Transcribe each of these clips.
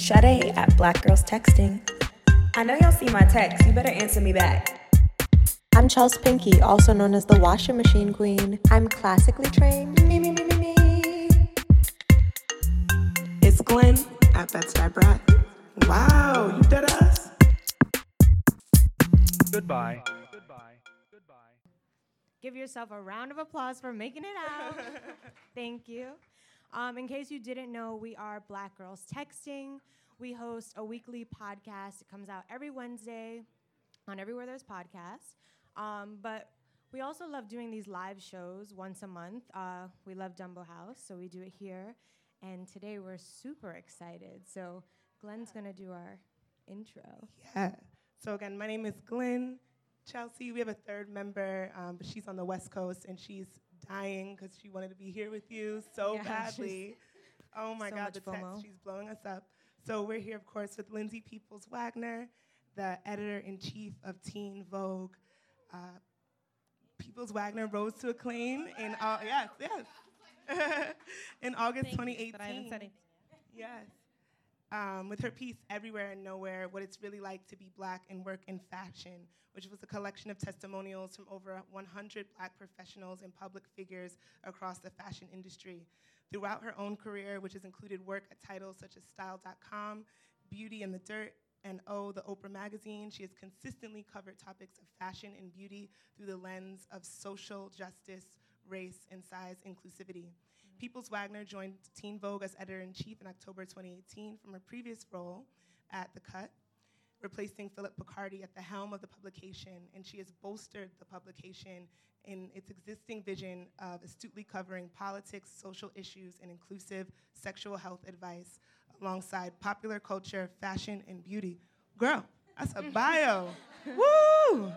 Sade at Black Girls Texting. I know y'all see my text. You better answer me back. I'm Chelsea Pinky, also known as the washing machine queen. I'm classically trained. Me, me, me, me, me. It's Glenn at Bed-Stuy Brat. Wow, you did us. Goodbye. Goodbye. Goodbye. Give yourself a round of applause for making it out. Thank you. Um, in case you didn't know, we are Black Girls Texting. We host a weekly podcast. It comes out every Wednesday on everywhere there's podcasts. Um, but we also love doing these live shows once a month. Uh, we love Dumbo House, so we do it here. And today we're super excited. So Glenn's gonna do our intro. Yeah. So again, my name is Glenn. Chelsea, we have a third member, um, but she's on the West Coast and she's dying because she wanted to be here with you so Yeah, badly. Oh my so God, the text, she's blowing us up. So we're here, of course, with Lindsay Peoples Wagner, the editor in chief of Teen Vogue. Uh, Peoples Wagner rose to acclaim in uh, yes, yes, in August 2018. Yes. Um, with her piece Everywhere and Nowhere What It's Really Like to Be Black and Work in Fashion, which was a collection of testimonials from over 100 black professionals and public figures across the fashion industry. Throughout her own career, which has included work at titles such as Style.com, Beauty and the Dirt, and Oh, the Oprah magazine, she has consistently covered topics of fashion and beauty through the lens of social justice, race, and size inclusivity. Peoples Wagner joined Teen Vogue as editor in chief in October 2018 from her previous role at The Cut, replacing Phillip Picardi at the helm of the publication, and she has bolstered the publication in its existing vision of astutely covering politics, social issues, and inclusive sexual health advice alongside popular culture, fashion, and beauty. Girl, that's a bio. Woo!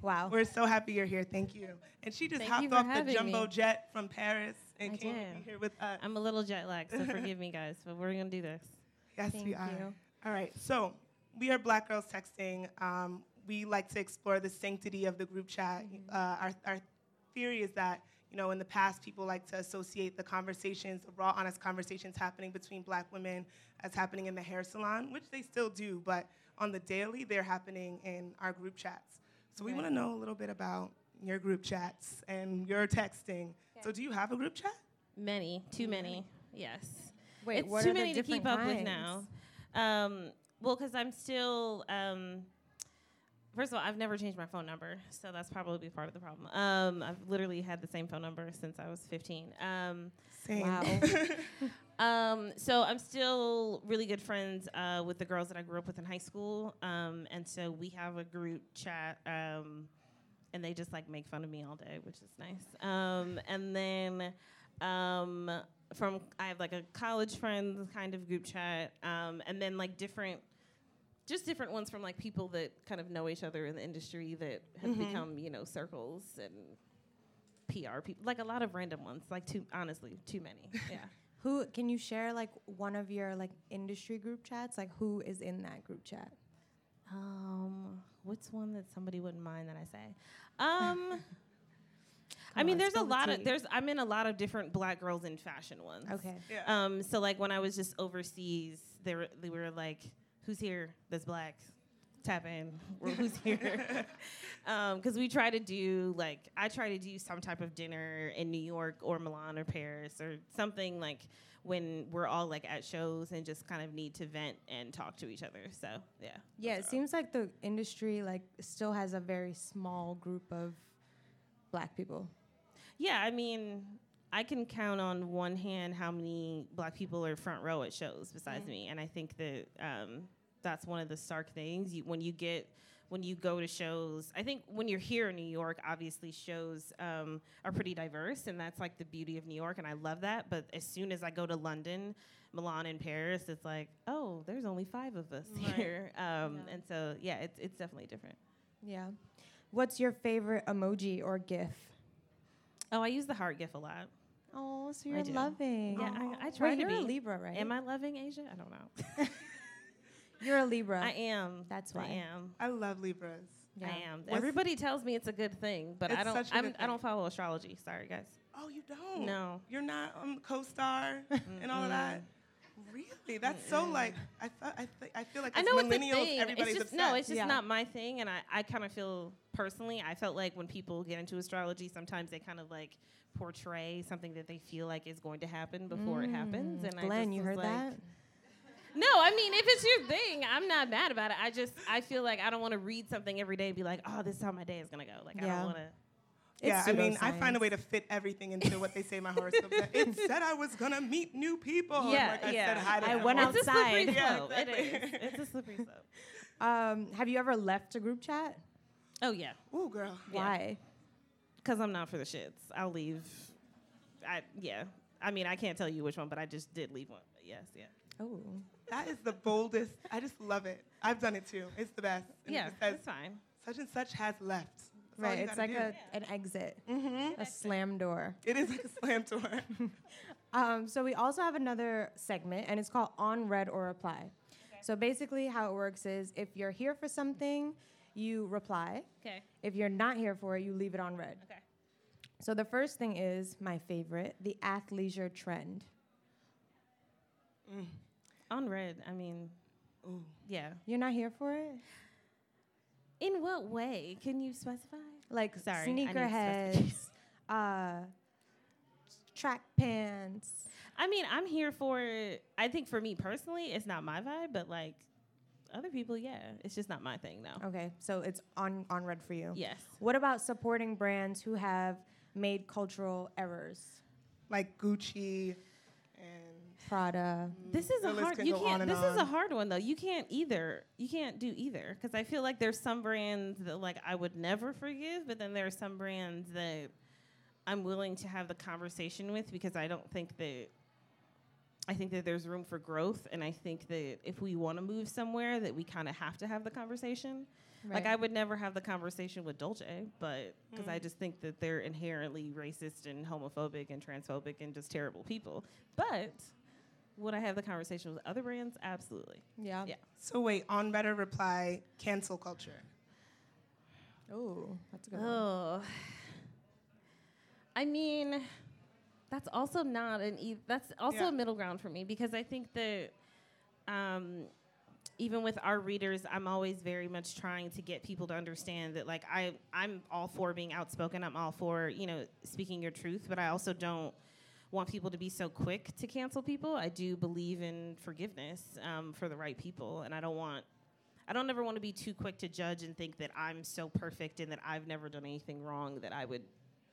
Wow. We're so happy you're here. Thank you. And she just Thank hopped off the jumbo me. jet from Paris and I came to did. be here with us. I'm a little jet lagged, so forgive me, guys, but we're gonna do this. Yes, Thank we are. you. All right, so we are Black Girls Texting. Um, we like to explore the sanctity of the group chat. Mm-hmm. Uh, our, our theory is that, you know, in the past, people like to associate the conversations, the raw, honest conversations happening between black women as happening in the hair salon, which they still do, but on the daily, they're happening in our group chats. So we Right. want to know a little bit about your group chats and your texting. So do you have a group chat? Many, too many, yes. Wait, it's what too are the many to keep different up with now. Um, well, because I'm still. Um, First of all, I've never changed my phone number, so that's probably part of the problem. Um, I've literally had the same phone number since I was 15. Um, Same. Wow. Um, so I'm still really good friends uh, with the girls that I grew up with in high school, um, and so we have a group chat, um, and they just like make fun of me all day, which is nice. Um, and then um, from I have like a college friends kind of group chat, um, and then like different. Just different ones from like people that kind of know each other in the industry that have Mhm. become, you know, circles and PR people, like a lot of random ones, like too honestly, too many. Yeah. Who can you share like one of your like industry group chats? Like who is in that group chat? Um, what's one that somebody wouldn't mind that I say? Um, I mean, on, there's a spill the lot of there's I'm in a lot of different black girls in fashion ones. Okay. Yeah. Um, so like when I was just overseas, they were they were like, "Who's here? That's black." Tap in. Or who's here? Because we try to do like I try to do some type of dinner in New York or Milan or Paris or something like when we're all like at shows and just kind of need to vent and talk to each other. So yeah. Yeah, it all. seems like the industry like still has a very small group of black people. Yeah, I mean, I can count on one hand how many black people are front row at shows besides me, and I think that um, that's one of the stark things. You, when you get when you go to shows, I think when you're here in New York, obviously shows um, are pretty diverse, and that's like the beauty of New York, and I love that. But as soon as I go to London, Milan, and Paris, it's like, oh, there's only five of us Right. here, um, Yeah. and so yeah, it's it's definitely different. Yeah. What's your favorite emoji or GIF? Oh, I use the heart gif a lot. Oh, so you're loving. Yeah, I, I try Wait, to you're be. a Libra, right? Am I loving Asia? I don't know. You're a Libra. I am. That's why I am. I love Libras. Yeah. I am. What's- Everybody tells me it's a good thing, but I don't. such a I'm, good I don't follow astrology. Sorry, guys. Oh, you don't? No. You're not um, co-star and all of that? Really? That's so like I thought I, th- I feel like I as know it's a millennials, thing. everybody's It's just, obsessed. no, it's just Yeah. not my thing, and I, I kind of feel personally, I felt like when people get into astrology, sometimes they kind of like portray something that they feel like is going to happen before it happens. And I Mm. Glenn, just you was heard like, that? No, I mean, if it's your thing, I'm not mad about it. I just I feel like I don't want to read something every day and be like, oh, this is how my day is gonna go. Like I don't want to. yeah, I mean, I find a way to fit everything into what they say in my horoscope. It said I was gonna meet new people. Yeah, like, I yeah. said hi to I them. went It's a slippery outside. Yeah, slope. Exactly. is. It's a slippery slope. Um, have you ever left a group chat? Oh yeah, Ooh, girl. Why? because I'm not for the shits. I'll leave. I yeah. I mean, I can't tell you which one, but I just did leave one. But yes, yeah. Oh. That is the boldest. I just love it. I've done it too. It's the best. And Yeah, it says, that's fine. such and such has left. That's all Right, you like do. a, an exit, Mhm. a slam door. It is like a slam door. Um, so we also have another segment, and it's called On Read or Reply. So basically, how it works is if you're here for something, you reply. Okay. If you're not here for it, you leave it on read. Okay. So the first thing is my favorite, the athleisure trend. On red. I mean, Ooh. yeah. You're not here for it? In what way? Can you specify? Like Sorry, I sneakerheads, uh, track pants. I mean, I'm here for. I think for me personally, it's not my vibe, but like other people, yeah, it's just not my thing. No. Okay, so it's on on red for you. Yes. What about supporting brands who have made cultural errors? Like Gucci and Prada. This is The a hard. can You can't. and This is a hard one though. You can't either. You can't do either because I feel like there's some brands that like I would never forgive, but then there are some brands that I'm willing to have the conversation with because I don't think that. I think that there's room for growth, and I think that if we want to move somewhere, that we kind of have to have the conversation. Like I would never have the conversation with Dolce, but because I just think that they're inherently racist and homophobic and transphobic and just terrible people. But would I have the conversation with other brands? Absolutely. Yeah. Yeah. so wait on better reply cancel culture. Oh, that's a good one. Oh. I mean, that's also not an e- that's also Yeah. a middle ground for me because I think that um, even with our readers, I'm always very much trying to get people to understand that like I I'm all for being outspoken. I'm all for you know speaking your truth, but I also don't want people to be so quick to cancel people. I do believe in forgiveness um, for the right people, and I don't want I don't ever want to be too quick to judge and think that I'm so perfect and that I've never done anything wrong that I would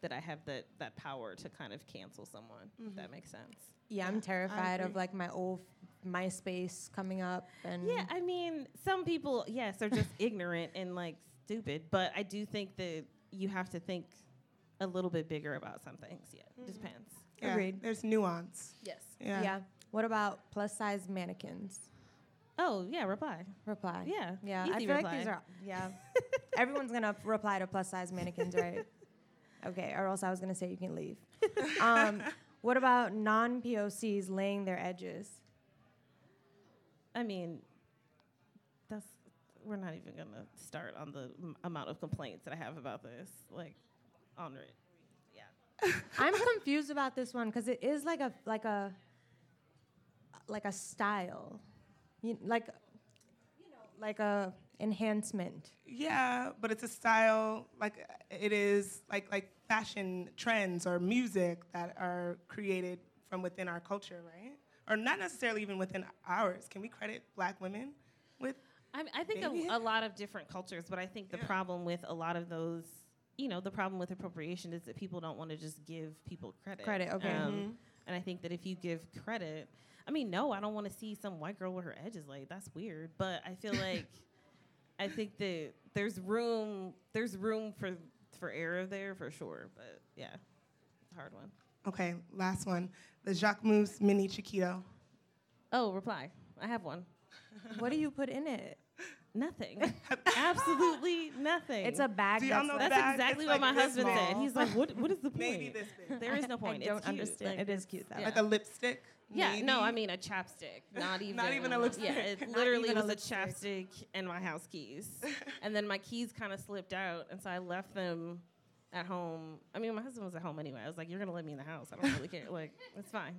that I have that that power to kind of cancel someone. If that makes sense. Yeah, I'm terrified of like my old MySpace coming up and Yeah, I mean, some people, yes, are just ignorant and like stupid, but I do think that you have to think a little bit bigger about some things. Yeah, it just depends. Yeah, Agreed. There's nuance. Yes. Yeah. yeah. What about plus size mannequins? Oh yeah, reply. Reply. Yeah, Yeah. I feel reply. like these are yeah. Everyone's gonna reply to plus size mannequins, right? okay, or else I was gonna say you can leave. um, what about non POCs laying their edges? I mean, that's we're not even gonna start on the m- amount of complaints that I have about this. Like, on it. Yeah. I'm confused about this one because it is like a like a like a style, you, like you know, like a enhancement. Yeah, but it's a style like it is like like fashion trends or music that are created from within our culture, right? Or not necessarily even within ours. Can we credit black women with I, mean, I think a, a lot of different cultures, but I think the Yeah. problem with a lot of those, you know, the problem with appropriation is that people don't want to just give people credit. Credit, okay. Um, And I think that if you give credit, I mean, no, I don't want to see some white girl with her edges Like That's weird. But I feel like, I think that there's room, there's room for for error there for sure. But yeah, hard one. Okay, last one. The Jacquemus Mini Chiquito. Oh, reply. I have one. what do you put in it? Nothing. Absolutely nothing. It's a bag. Do that's That's bag, exactly it's what like my this husband said. He's like, "What? What is the point? Maybe this big. There is no point. I don't it's cute. understand. Like, it is cute though. yeah. Like a lipstick. yeah, no, I mean a chapstick, not even Not even a lipstick. Yeah, it Not literally even a was a, chapstick and my house keys, and then my keys kind of slipped out, and so I left them at home. I mean, my husband was at home anyway. I was like, "You're gonna let me in the house? I don't really care. Like, it's fine."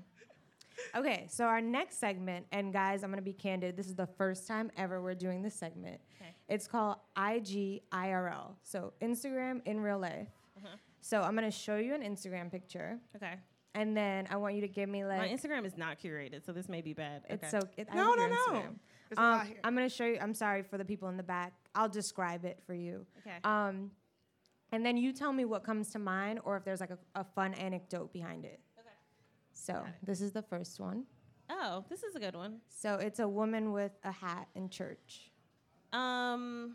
Okay, so our next segment, and guys, I'm gonna be candid. This is the first time ever we're doing this segment. Okay. It's called IG IRL, so Instagram in real life. Uh-huh. So I'm gonna show you an Instagram picture, Okay. and then I want you to give me like My Instagram is not curated, so this may be bad. It's okay. so. It, No, no, no. Instagram. There's Um, lot here. I'm gonna show you. I'm sorry for the people in the back. I'll describe it for you. Okay. Um, and then you tell me what comes to mind, or if there's like a, a fun anecdote behind it. So this is the first one. oh, this is a good one. So it's a woman with a hat in church. Um,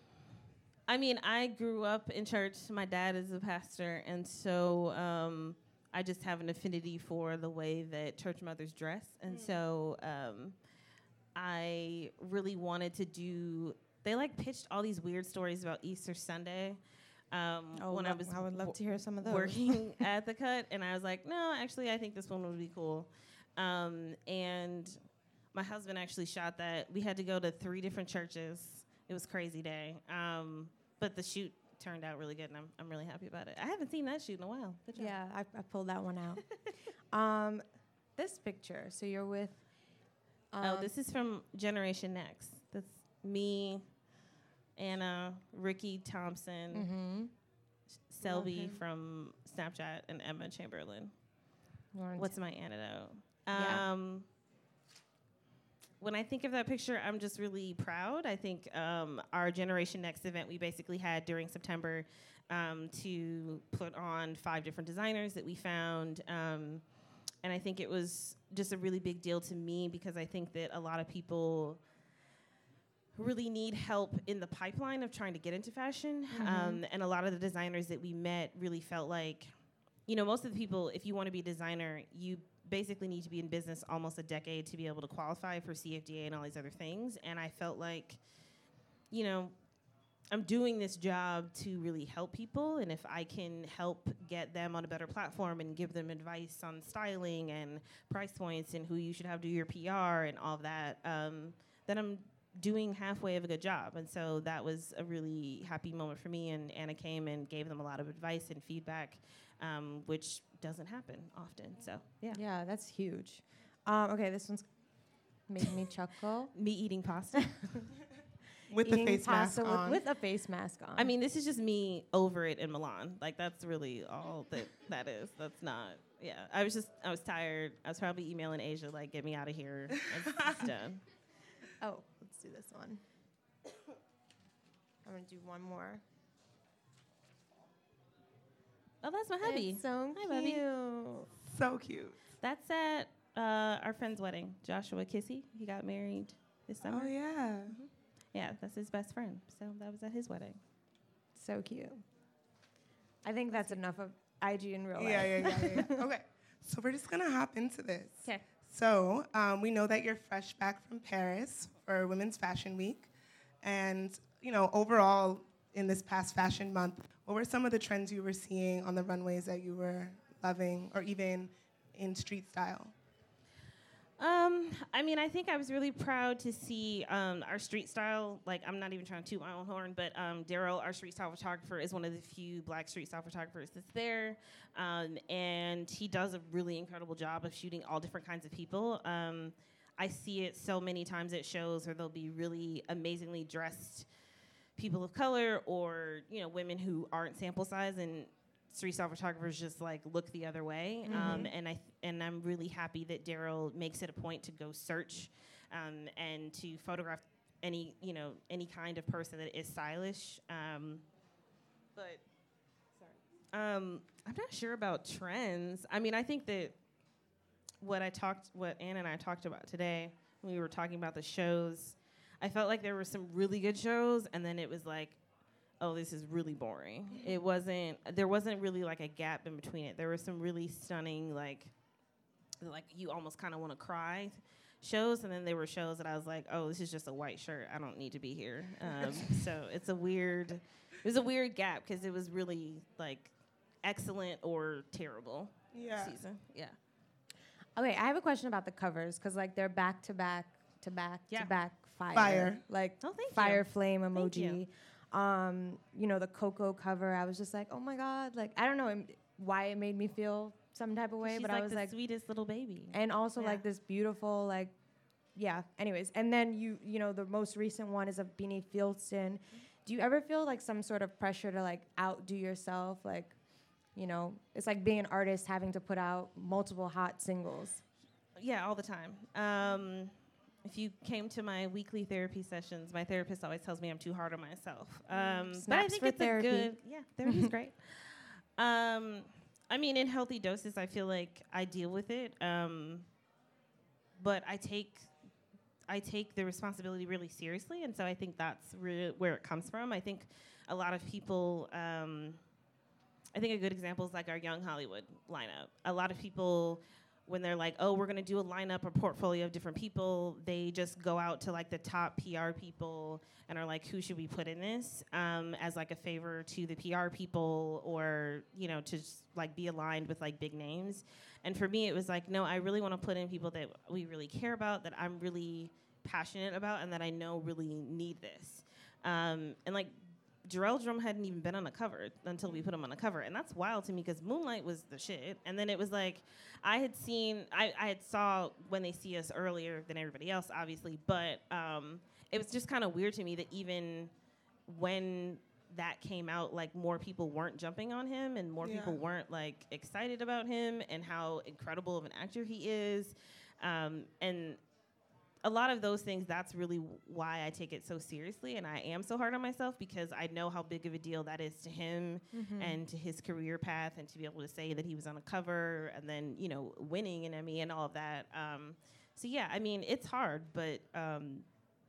I mean, I grew up in church. My dad is a pastor, and so um, I just have an affinity for the way that church mothers dress, and so um, I really wanted to do. They like pitched all these weird stories about Easter Sunday. Um, when I was Oh, I would love to hear some of those. working at the cut, and I was like, no, actually, I think this one would be cool. Um, and my husband actually shot that. We had to go to three different churches. It was crazy day. Um, but the shoot turned out really good, and I'm, I'm really happy about it. I haven't seen that shoot in a while. Good job. Yeah, I, I pulled that one out. um, this picture. So you're with. Um, oh, this is from Generation Next. That's me, Anna, Ricky Thompson, Mm-hmm. Selby from Snapchat, and Emma Chamberlain. Lawrence. What's my antidote? Yeah. Um, when I think of that picture, I'm just really proud. I think um, our Generation Next event we basically had during September um, to put on five different designers that we found. Um, and I think it was just a really big deal to me because I think that a lot of people really need help in the pipeline of trying to get into fashion. Um, and a lot of the designers that we met really felt like, you know, most of the people, if you want to be a designer, you basically need to be in business almost a decade to be able to qualify for CFDA and all these other things. And I felt like, you know, I'm doing this job to really help people, and if I can help get them on a better platform and give them advice on styling and price points and who you should have do your PR and all that, um, then I'm doing halfway of a good job. And so that was a really happy moment for me. And Anna came and gave them a lot of advice and feedback, um, which doesn't happen often. So yeah, Yeah, that's huge. Um, okay, this one's making me chuckle. me eating pasta. with the Eating face mask pasta with, on. with a face mask on. I mean, this is just me over it in Milan. Like that's really all that that is. That's not. Yeah, I was just I was tired. I was probably emailing Asia like, get me out of here. It's, it's done. oh, let's do this one. I'm gonna do one more. Oh, that's my hubby. It's so Hi, Bubby. cute. so cute. That's at uh, our friend's wedding. Joshua Kissi. He got married this summer. Oh yeah. Yeah, that's his best friend. So that was at his wedding. So cute. I think that's enough of IG in real life. Yeah, yeah, yeah, yeah. yeah. okay, so we're just gonna hop into this. 'Kay. So um, we know that you're fresh back from Paris for Women's Fashion Week, and you know overall in this past fashion month, what were some of the trends you were seeing on the runways that you were loving, or even in street style? Um, I mean, I think I was really proud to see um, our street style. Like, I'm not even trying to toot my own horn, but um, Daryl, our street style photographer, is one of the few black street style photographers that's there, um, and he does a really incredible job of shooting all different kinds of people. I see it so many times at shows where there'll be really amazingly dressed people of color or you know women who aren't sample size and street style photographers just like look the other way. Um, and i th- and i'm really happy that daryl makes it a point to go search um, and to photograph any you know any kind of person that is stylish. Um, but sorry. Um, i'm not sure about trends. I mean i think that what i talked what anna and i talked about today when we were talking about the shows I felt like there were some really good shows, and then it was like, oh, this is really boring. It wasn't. There wasn't really like a gap in between it. There were some really stunning, like, like you almost kind of want to cry shows, and then there were shows that I was like, oh, this is just a white shirt. I don't need to be here. Um, so it's a weird. It was a weird gap because it was really like excellent or terrible Yeah. season. Yeah. Okay, I have a question about the covers because like they're back to back to back Yeah. to back fire. Fire. Like Oh, thank you. fire flame Thank emoji. you. Um, you know, the Coco cover, I was just like, oh my God. Like, I don't know im- why it made me feel some type of way, She's but like I was like the like, sweetest little baby. and also Yeah. like this beautiful like yeah anyways and then you you know the most recent one is of Beanie Feldstein do you ever feel like some sort of pressure to like outdo yourself like you know it's like being an artist having to put out multiple hot singles Yeah, all the time. Um, if you came to my weekly therapy sessions, my therapist always tells me I'm too hard on myself. Um, but I Snaps think for it's therapy. a good. Yeah, therapy's great. Um, I mean, in healthy doses, I feel like I deal with it. Um, but I take I take the responsibility really seriously, and so I think that's re- where it comes from. I think a lot of people. Um, I think a good example is like our Young Hollywood lineup. A lot of people, when they're like, "Oh, we're gonna do a lineup or portfolio of different people," they just go out to like the top PR people and are like, "Who should we put in this?" Um, as like a favor to the PR people, or you know, to just like be aligned with like big names. And for me, it was like, no, I really want to put in people that we really care about, that I'm really passionate about, and that I know really need this. Um, and like Jharrel Jerome hadn't even been on a cover until we put him on a cover, and that's wild to me because Moonlight was the shit. And then it was like I had seen, I, I had saw when they see us earlier than everybody else, obviously, but um, it was just kind of weird to me that even when that came out, like more people weren't jumping on him, and more Yeah. people weren't like excited about him and how incredible of an actor he is, um, and a lot of those things that's really why i take it so seriously and i am so hard on myself because i know how big of a deal that is to him and to his career path and to be able to say that he was on a cover and then you know winning an emmy and all of that um, so yeah i mean it's hard but um,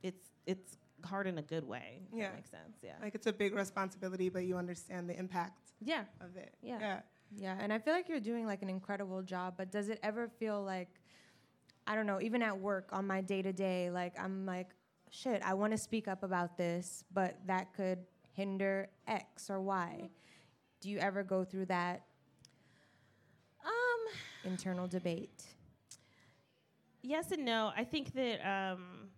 it's it's hard in a good way if Yeah. that makes sense yeah Like it's a big responsibility, but you understand the impact yeah of it. Yeah. Yeah. yeah and i feel like you're doing like an incredible job but does it ever feel like i don't know even at work on my day to day like i'm like shit i want to speak up about this but that could hinder x or y do you ever go through that um internal debate yes and no i think that um,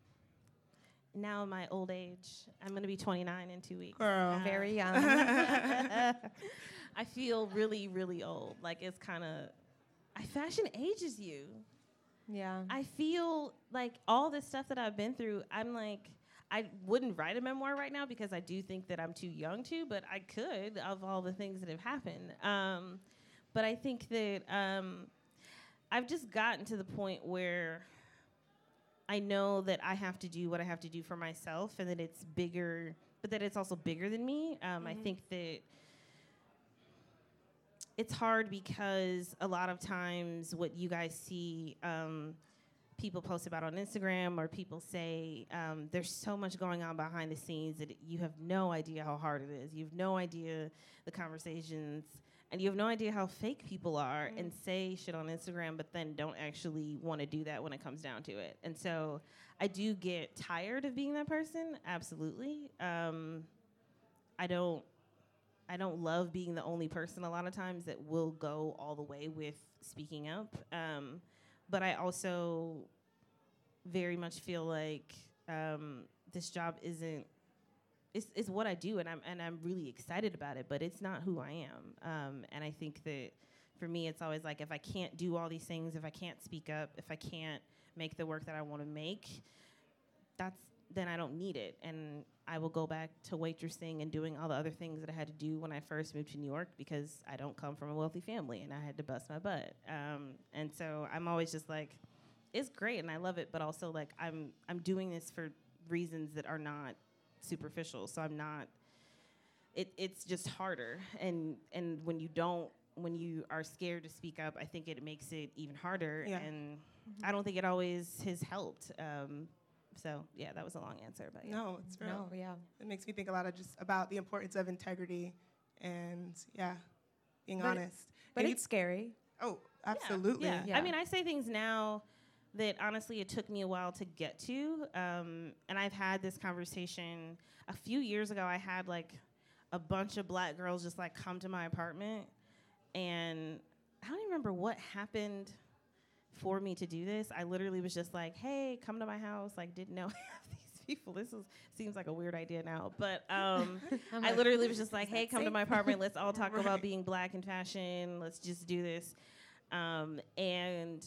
now in my old age i'm going to be 29 in two weeks Girl. Uh, very young I feel really, really old. Like it's kind of, I fashion ages you. Yeah I feel like all this stuff that I've been through. I'm like, I wouldn't write a memoir right now because I do think that I'm too young to, but I could of all the things that have happened. Um, but I think that um, I've just gotten to the point where I know that I have to do what I have to do for myself, and that it's bigger, but that it's also bigger than me. Um, I think that it's hard because a lot of times what you guys see um, people post about on Instagram or people say um, there's so much going on behind the scenes that you have no idea how hard it is. You have no idea the conversations, and you have no idea how fake people are and say shit on Instagram, but then don't actually want to do that when it comes down to it. And so I do get tired of being that person, absolutely. Um, I don't I don't love being the only person a lot of times that will go all the way with speaking up. Um, but I also very much feel like um, this job isn't. It's, it's what I do, and I'm and I'm really excited about it. But it's not who I am. Um, and I think that for me, it's always like if I can't do all these things, if I can't speak up, if I can't make the work that I want to make, that's then I don't need it, and I will go back to waitressing and doing all the other things that I had to do when I first moved to New York because I don't come from a wealthy family and I had to bust my butt. Um, and so I'm always just like, it's great and I love it, but also like I'm I'm doing this for reasons that are not superficial. So I'm not. It it's just harder, and and when you don't. When you are scared to speak up, I think it makes it even harder, Yeah. and I don't think it always has helped. Um, so yeah, that was a long answer, but yeah. No, it's real. no yeah It makes me think a lot of just about the importance of integrity and yeah, being But- honest. but And you- it's scary oh, Yeah, absolutely. Yeah. Yeah. I mean, I say things now that honestly it took me a while to get to. Um, and I've had this conversation a few years ago. I had like a bunch of black girls just like come to my apartment, and I don't even remember what happened for me to do this. I literally was just like, "Hey, come to my house." Like, didn't know these people. This is seems like a weird idea now, but um, I literally was just like, "Hey, come to my apartment. Let's all talk about being black in fashion. Let's just do this." Um, and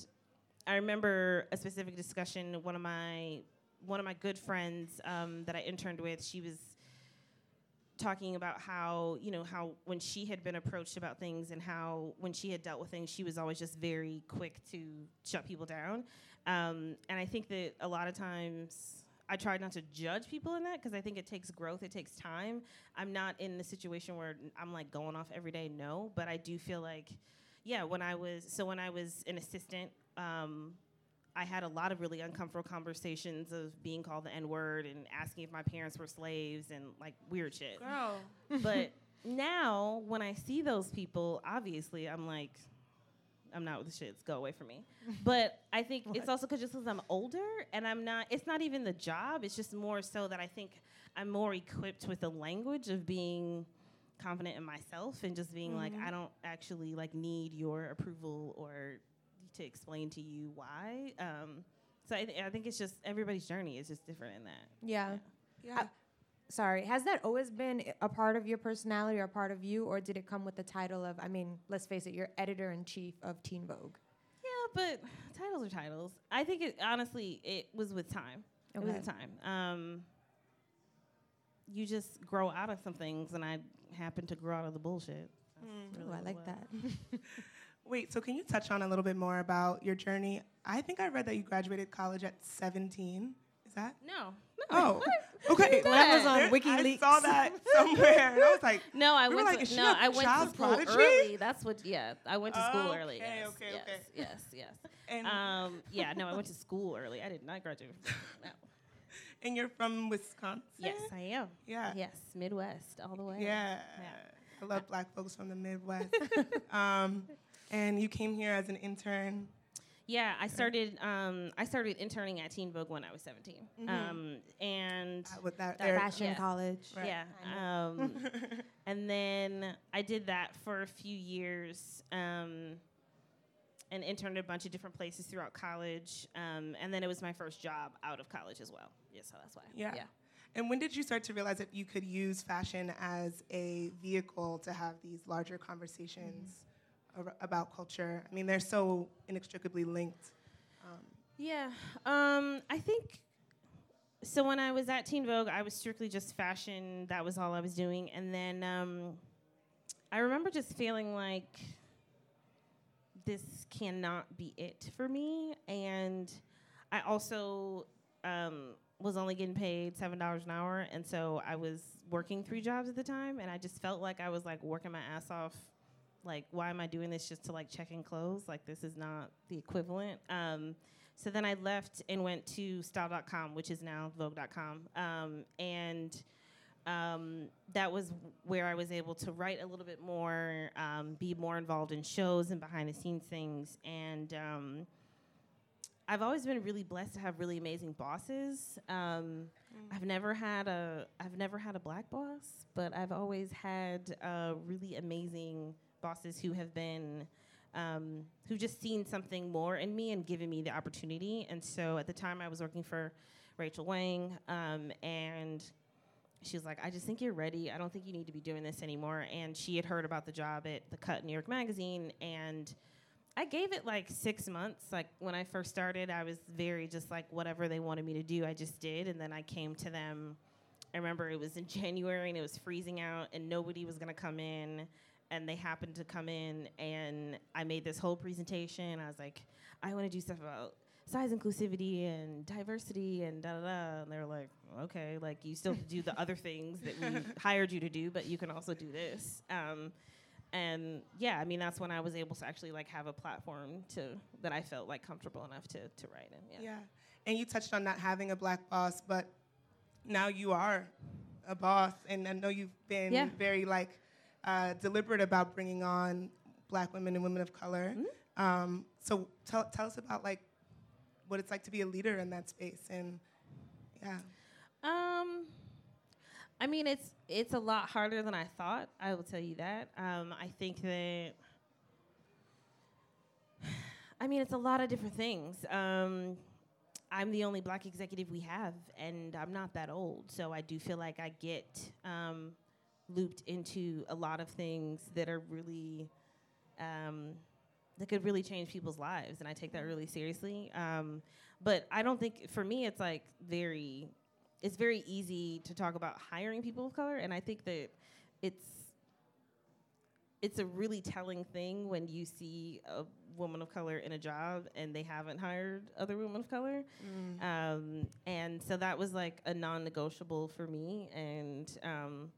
I remember a specific discussion. One of my one of my good friends um, that I interned with, she was talking about how you know how when she had been approached about things and how when she had dealt with things she was always just very quick to shut people down. Um, and i think that a lot of times i try not to judge people in that because i think it takes growth it takes time. I'm not in the situation where i'm like going off every day no but i do feel like yeah when i was so when i was an assistant um, I had a lot of really uncomfortable conversations of being called the N word and asking if my parents were slaves and like weird shit. Girl. But now when I see those people, obviously I'm like, I'm not with the shits. Go away from me. but I think it's also because just because I'm older and I'm not. It's not even the job. It's just more so that I think I'm more equipped with the language of being confident in myself and just being like mm-hmm. I don't actually like need your approval or to explain to you why. Um, so I, th- I think it's just everybody's journey is just different in that. Yeah. Yeah. Sorry, has that always been a part of your personality or a part of you, or did it come with the title of, I mean, let's face it, you're editor in chief of Teen Vogue? Yeah, but titles are titles. I think it honestly it was with time. It was Okay. with time. Um, you just grow out of some things, and I happened to grow out of the bullshit. That's Mm. really Ooh, I like was. that. Wait, so can you touch on a little bit more about your journey? I think I read that you graduated college at 17. Is that? No, Oh, okay. That was on WikiLeaks. I saw that somewhere, and I was like, no, I We went like, to no, a I went to school prodigy? early. That's what. Yeah, I went to school Oh, early. okay, Yes, okay, yes, okay. yes, yes. and, Um, yeah, no, I went to school early. I did not graduate. No. and you're from Wisconsin? Yes, I am. Yeah. Yes, Midwest all the way. Yeah. I love black folks from the Midwest. um, and you came here as an intern. Yeah, I started. Um, I started interning at Teen Vogue when I was 17, Mhm. um, and uh, with that, That Fashion yeah. college. Right. yeah, um, and then I did that for a few years, um, and interned at a bunch of different places throughout college, um, and then it was my first job out of college as well. Yeah, so that's why. Yeah. yeah. And when did you start to realize that you could use fashion as a vehicle to have these larger conversations ar- about culture? I mean, they're so inextricably linked. Um, Yeah, um, I think so. When I was at Teen Vogue, I was strictly just fashion. That was all I was doing, and then um, I remember just feeling like this cannot be it for me. And I also um, was only getting paid seven dollars an hour, and so I was working three jobs at the time, and I just felt like I was like working my ass off. Like, why am I doing this just to like check in clothes? Like, this is not the equivalent. Um, so then I left and went to style.com, which is now vogue.com. Um, and um, that was where I was able to write a little bit more, um, be more involved in shows and behind the scenes things. And um, I've always been really blessed to have really amazing bosses. Um, I've never had a I've never had a black boss, but I've always had uh, really amazing bosses who have been um, who've just seen something more in me and given me the opportunity. And so at the time, I was working for Rachel Wang, um, and she was like, "I just think you're ready. I don't think you need to be doing this anymore." And she had heard about the job at the Cut New York Magazine, and I gave it like six months. Like when I first started, I was very just like whatever they wanted me to do, I just did. And then I came to them. I remember it was in January and it was freezing out, and nobody was gonna come in. And they happened to come in, and I made this whole presentation. I was like, I want to do stuff about size inclusivity and diversity and da da da. And they were like, okay, like you still do the other things that we hired you to do, but you can also do this. Um, and yeah, I mean that's when I was able to actually like have a platform to that I felt like comfortable enough to to write in. yeah. Yeah. And you touched on not having a black boss, but now you are a boss, and I know you've been Yeah. very like uh, deliberate about bringing on black women and women of color. Mm-hmm. Um, so tell tell us about like what it's like to be a leader in that space, and yeah. Um, I mean, it's it's a lot harder than I thought. I will tell you that. Um, I think that. I mean, it's a lot of different things. Um, I'm the only black executive we have, and I'm not that old, so I do feel like I get um, looped into a lot of things that are really um, that could really change people's lives, and I take that really seriously. Um, but I don't think for me it's like very, it's very easy to talk about hiring people of color, and I think that it's it's a really telling thing when you see a woman of color in a job and they haven't hired other women of color. Mm. Um, and so that was like a non-negotiable for me, and um,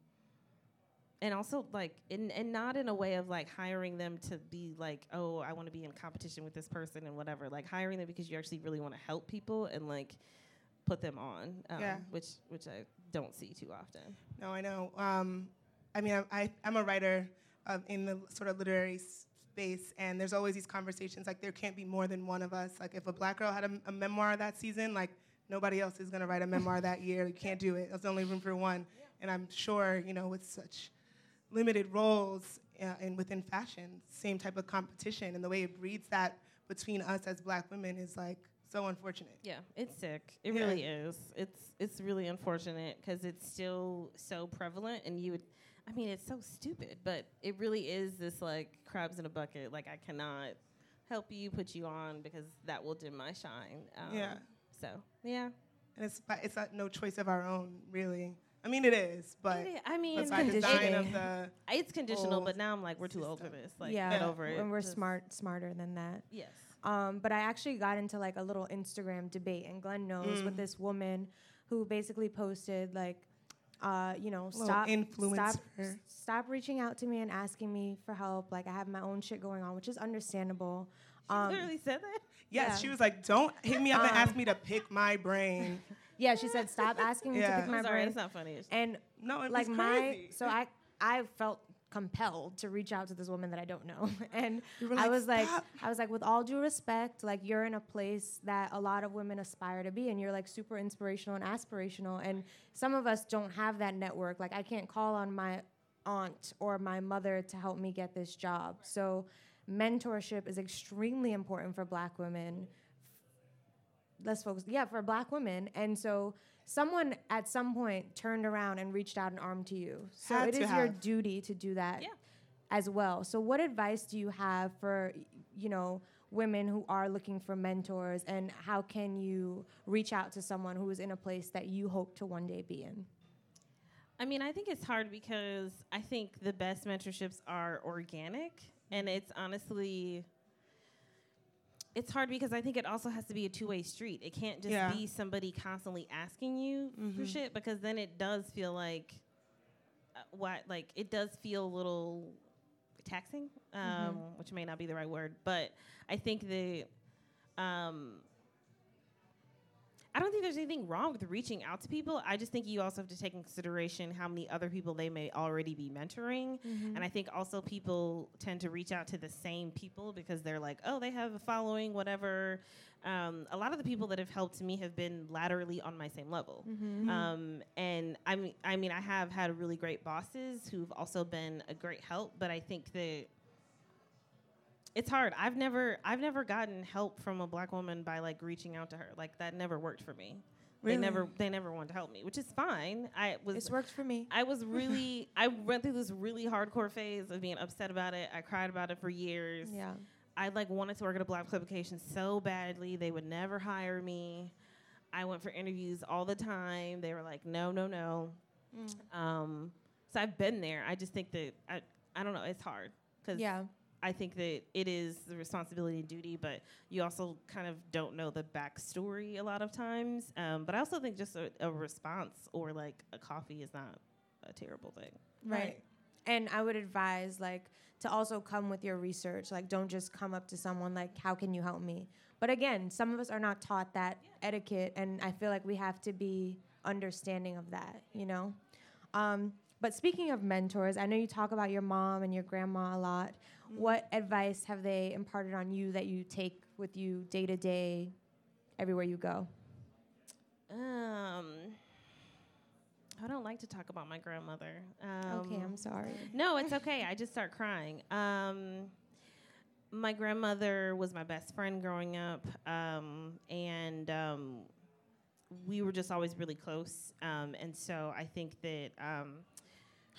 and also like in and not in a way of like hiring them to be like, oh, I want to be in competition with this person and whatever. Like hiring them because you actually really want to help people and like put them on. Um, Yeah. Which which I don't see too often. No, I know. Um, I mean, I, I, I'm a writer of, in the sort of literary space, and there's always these conversations like there can't be more than one of us. Like if a black girl had a, a memoir that season, like nobody else is gonna write a memoir that year. You can't do it. There's only room for one. And I'm sure, you know, with such limited roles uh, and within fashion, same type of competition, and the way it breeds that between us as black women is like so unfortunate. Yeah, it's sick. It Yeah. really is. It's it's really unfortunate because it's still so prevalent, and you would. I mean, it's so stupid, but it really is this like crabs in a bucket. Like I cannot help you, put you on because that will dim my shine. Um, Yeah. So yeah, And it's it's not no choice of our own, really. I mean, it is, but. It i- I mean, it's, by design conditioning. of the it's conditional, but now I'm like, we're too old for this. Like, yeah, get over it. And we're Just- smart, smarter than that. Yes. Um, but I actually got into like a little Instagram debate, and Glenn knows with Mm. this woman who basically posted like, uh, you know, stop, stop, influencer. stop reaching out to me and asking me for help. Like I have my own shit going on, which is understandable. She Um, literally said that. yes, Yeah. she was like, "Don't hit me up and Um, ask me to pick my brain." yeah, she said stop asking me Yeah. to pick my I'm sorry, brain. it's not funny. It's- And No, it like was my so I I felt compelled to reach out to this woman that I don't know. And You were I like, was like "Stop." I was like with all due respect, like you're in a place that a lot of women aspire to be and you're like super inspirational and aspirational and some of us don't have that network. Like I can't call on my aunt or my mother to help me get this job. So mentorship is extremely important for black women let's focus yeah for black women. And so someone at some point turned around and reached out an arm to you. So Had it to is your duty to do that Yeah. as well. So what advice do you have for you know women who are looking for mentors? And how can you reach out to someone who is in a place that you hope to one day be in? I mean, I think it's hard because I think the best mentorships are organic, and it's honestly, it's hard because I think it also has to be a two way street. It can't just Yeah. be somebody constantly asking you for Mhm. shit because then it does feel like, uh, what like it does feel a little taxing, um, which may not be the right word, but I think the Um, I don't think there's anything wrong with reaching out to people. I just think you also have to take in consideration how many other people they may already be mentoring. And I think also people tend to reach out to the same people because they're like, oh, they have a following, whatever. Um, a lot of the people that have helped me have been laterally on my same level. Um, and I mean, I mean, I have had really great bosses who've also been a great help, but I think that it's hard. I've never I've never gotten help from a black woman by like reaching out to her. Like that never worked for me. They never they never wanted to help me, which is fine. I was it's worked for me I was really I went through this really hardcore phase of being upset about it. I cried about it for years. yeah I like wanted to work at a black publication so badly. They would never hire me. I went for interviews all the time. They were like, no, no, no. Um, so I've been there. I just think that I I don't know. It's hard because yeah I think that it is the responsibility and duty, but you also kind of don't know the backstory a lot of times. Um, but I also think just a, a response or like a coffee is not a terrible thing. Right. And I would advise like to also come with your research. Like don't just come up to someone like how can you help me? But again, some of us are not taught that etiquette and I feel like we have to be understanding of that, you know? Um, but speaking of mentors, I know you talk about your mom and your grandma a lot. What advice have they imparted on you that you take with you day to day everywhere you go? Um, I don't like to talk about my grandmother. Um, okay, I'm sorry. No, it's okay. I just start crying. Um, my grandmother was my best friend growing up, um, and um, we were just always really close. Um, and so I think that um,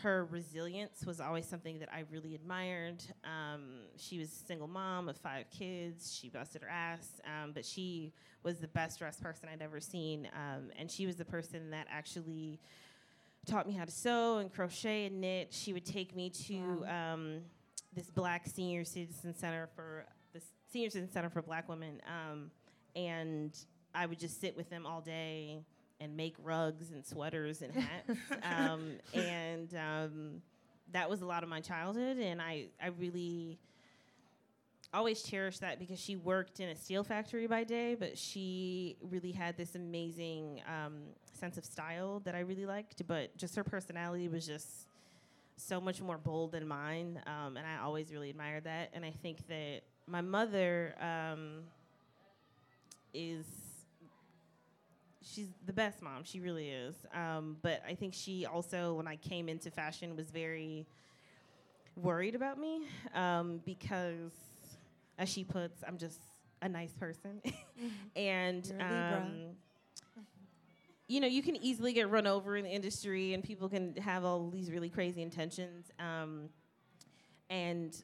her resilience was always something that I really admired. Um, she was a single mom of five kids. She busted her ass, um, but she was the best dressed person I'd ever seen. Um, and she was the person that actually taught me how to sew and crochet and knit. She would take me to um, this black senior citizen center for the senior citizen center for black women, um, and I would just sit with them all day and make rugs and sweaters and hats. um, and um, that was a lot of my childhood, and I, I really always cherished that because she worked in a steel factory by day, but she really had this amazing um, sense of style that I really liked. But just her personality was just so much more bold than mine, um, and I always really admired that. And I think that my mother um, is she's the best mom. She really is. Um, but I think she also, when I came into fashion, was very worried about me um, because, as she puts, I'm just a nice person, and You're a Libra. um, you know, you can easily get run over in the industry, and people can have all these really crazy intentions. Um, and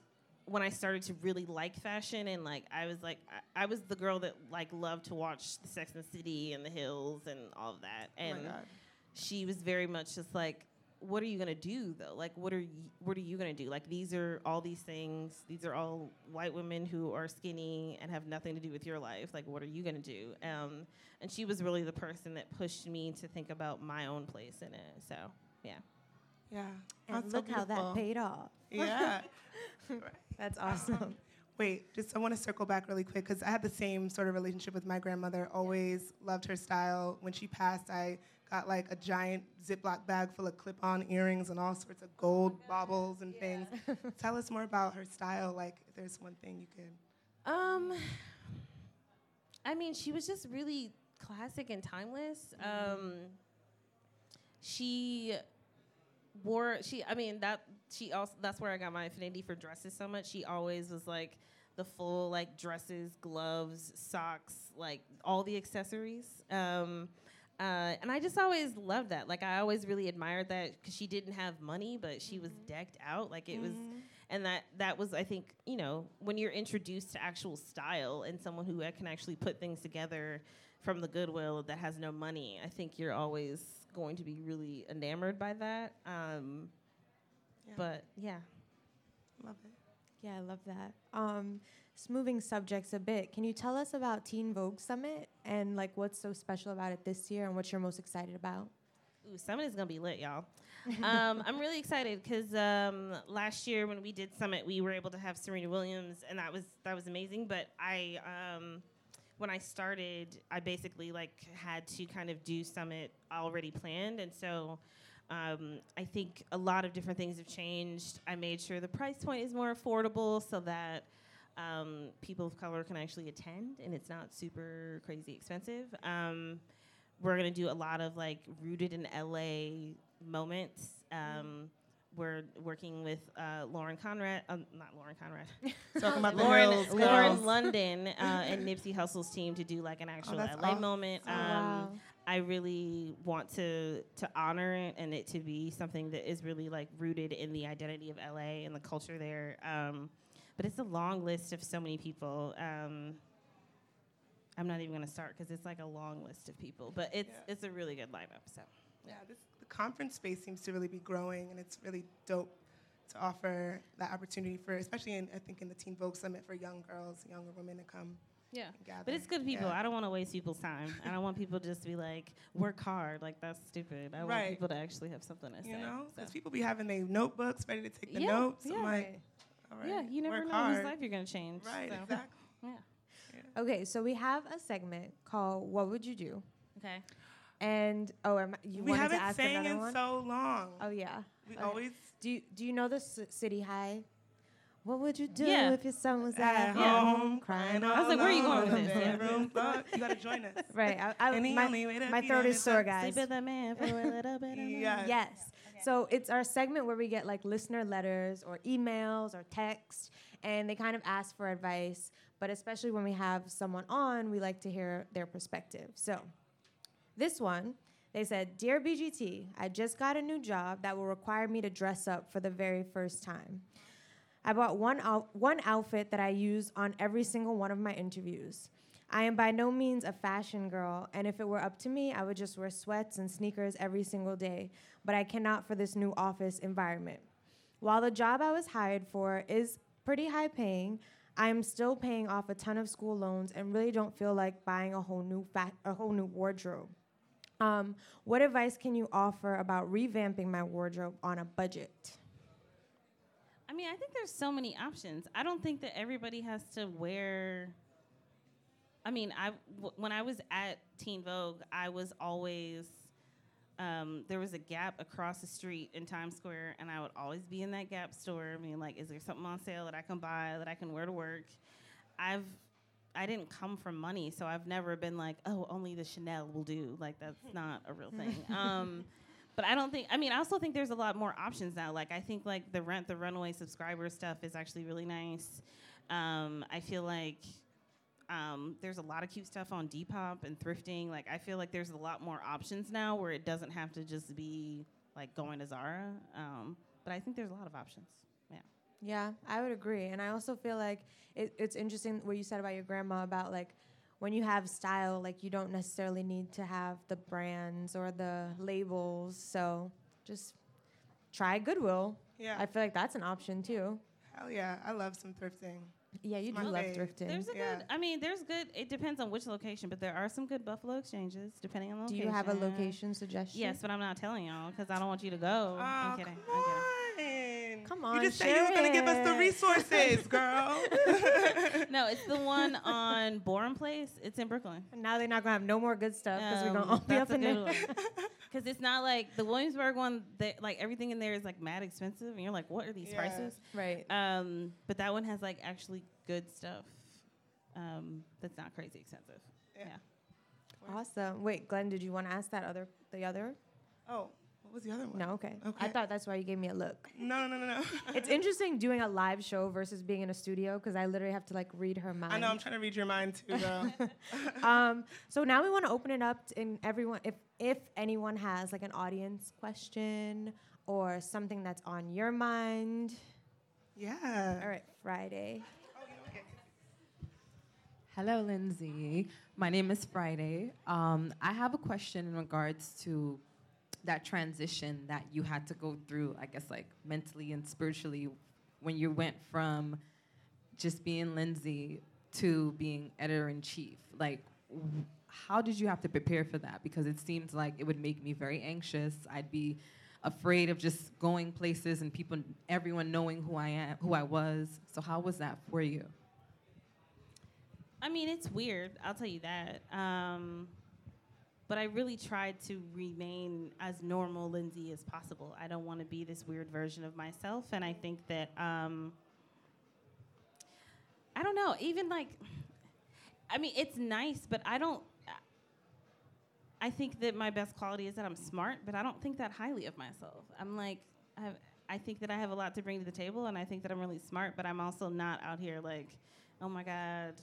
when I started to really like fashion, and like I was like, I, I was the girl that like loved to watch the Sex and the City and the Hills and all of that. Oh my And God. she was very much just like, what are you gonna do though? Like, what are you, what are you gonna do? Like, these are all these things. These are all white women who are skinny and have nothing to do with your life. Like, what are you gonna do? Um, and she was really the person that pushed me to think about my own place in it. So, yeah. Yeah. And That's so look how that paid off. Yeah. That's awesome. Wait, just I want to circle back really quick because I had the same sort of relationship with my grandmother. Always loved her style. When she passed, I got like a giant Ziploc bag full of clip-on earrings and all sorts of gold baubles and things. Tell us more about her style. Like, if there's one thing you could. Um, I mean, she was just really classic and timeless. Um, she wore she. I mean that she also that's where I got my affinity for dresses so much. She always was like the full like dresses, gloves, socks, like all the accessories. Um, uh, and I just always loved that. Like I always really admired that because she didn't have money, but she was decked out. Like it was, and that that was I think you know when you're introduced to actual style and someone who uh, can actually put things together from the goodwill that has no money. I think you're always going to be really enamored by that. Um, Yeah. But yeah. Love it. Yeah, I love that. Um, s- moving subjects a bit, can you tell us about Teen Vogue Summit and like what's so special about it this year and what you're most excited about? Ooh, Summit is gonna be lit, y'all. um, I'm really excited because um, last year when we did Summit, we were able to have Serena Williams, and that was that was amazing. But I, um, when I started, I basically like had to kind of do Summit already planned, and so. Um, I think a lot of different things have changed. I made sure the price point is more affordable so that um, people of color can actually attend and it's not super crazy expensive. Um, we're gonna do a lot of like rooted in LA moments. Um, we're working with uh, Lauren Conrad, um, not Lauren Conrad, Talking about the Lauren, hills, Lauren girls. London uh, and Nipsey Hussle's team to do like an actual that's LA awesome. moment. Oh, Um, wow. I really want to to honor it and it to be something that is really like rooted in the identity of LA and the culture there. Um, but it's a long list of so many people. Um, I'm not even gonna start because it's like a long list of people, but it's Yeah. it's a really good lineup. So Yeah, this, the conference space seems to really be growing, and it's really dope to offer that opportunity for, especially in, I think in the Teen Vogue Summit for young girls, younger women to come yeah. gather. But it's good people. Yeah. I don't want to waste people's time. I don't want people just to just be like work hard. Like that's stupid. I want people to actually have something to say. You know, so. because people be having their notebooks ready to take the Yeah, notes. yeah. I'm like, all right, yeah, you never work know hard. whose life you're gonna change. Right, so. exactly. Yeah. Okay, so we have a segment called "What Would You Do?" Okay. And oh, am, I- you we wanted haven't to ask sang in one? so long. oh yeah. we okay. always Do you, do you know the C- City High? What would you do Yeah. if your son was at at Yeah. home crying. I was like, where are you going with this? in the Yeah. bedroom. But you gotta join us. Right. I, I, my, to my throat is is sore, up, guys. Sleep with a man for a little bit. of Yes. Yes. So it's our segment where we get like listener letters or emails or text, and they kind of ask for advice. But especially when we have someone on, we like to hear their perspective. So this one, They said, Dear BGT, I just got a new job that will require me to dress up for the very first time. I bought one, one outfit that I use on every single one of my interviews. I am by no means a fashion girl, and if it were up to me, I would just wear sweats and sneakers every single day, but I cannot for this new office environment. While the job I was hired for is pretty high paying, I am still paying off a ton of school loans and really don't feel like buying a whole new fa- a whole new wardrobe. Um, what advice can you offer about revamping my wardrobe on a budget? I mean, I think there's so many options. I don't think that everybody has to wear. I mean, I w- when I was at Teen Vogue, I was always um, there was a Gap across the street in Times Square, and I would always be in that Gap store. I mean, like, is there something on sale that I can buy that I can wear to work? I've I didn't come from money, so I've never been like, oh, only the Chanel will do. Like, that's not a real thing. Um, but I don't think. I mean, I also think there's a lot more options now. Like, I think like the Rent the Runway subscriber stuff is actually really nice. Um, I feel like um, there's a lot of cute stuff on Depop and thrifting. Like, I feel like there's a lot more options now where it doesn't have to just be like going to Zara. Um, but I think there's a lot of options. Yeah. Yeah, I would agree. And I also feel like it, it's interesting what you said about your grandma about like when you have style, like you don't necessarily need to have the brands or the labels. So just try Goodwill. Yeah. I feel like that's an option too. Hell yeah. I love some thrifting. Yeah, you It's do my love fave. thrifting. There's a Yeah. good. I mean, there's good. It depends on which location, but there are some good Buffalo exchanges depending on the location. do you have a location suggestion? Yes, but I'm not telling y'all because I don't want you to go. Oh, I'm kidding. come I'm kidding. On. You on, just said you were going to give us the resources, girl. No, it's the one on Boerum Place. It's in Brooklyn. And now they're not gonna have no more good stuff because we're Um, gonna all be up in good there. Because it's not like the Williamsburg one. That like everything in there is like mad expensive, and you're like, what are these Yeah. prices? right. Um, but that one has like actually good stuff. Um, that's not crazy expensive. Yeah. Yeah. Awesome. Wait, Glenn, did you want to ask that other the other? oh, what was the other one? No, okay. okay. I thought that's why you gave me a look. No, no, no, no, no. It's interesting doing a live show versus being in a studio because I literally have to like read her mind. I know I'm trying to read your mind too, girl. um, so now we want to open it up to in everyone. If if anyone has like an audience question or something that's on your mind. yeah. All right, Friday. Hello, Lindsay. My name is Friday. Um, I have a question in regards to that transition that you had to go through, I guess, like mentally and spiritually, when you went from just being Lindsay to being editor in chief. Like, how did you have to prepare for that? Because it seems like it would make me very anxious. I'd be afraid of just going places and people, everyone knowing who I am, who I was. So, how was that for you? I mean, it's weird. I'll tell you that. Um, but I really tried to remain as normal Lindsay as possible. I don't want to be this weird version of myself, and I think that um, I don't know. Even like, I mean, it's nice, but I don't. I think that my best quality is that I'm smart, but I don't think that highly of myself. I'm like, I, I think that I have a lot to bring to the table, and I think that I'm really smart, but I'm also not out here like, oh my God,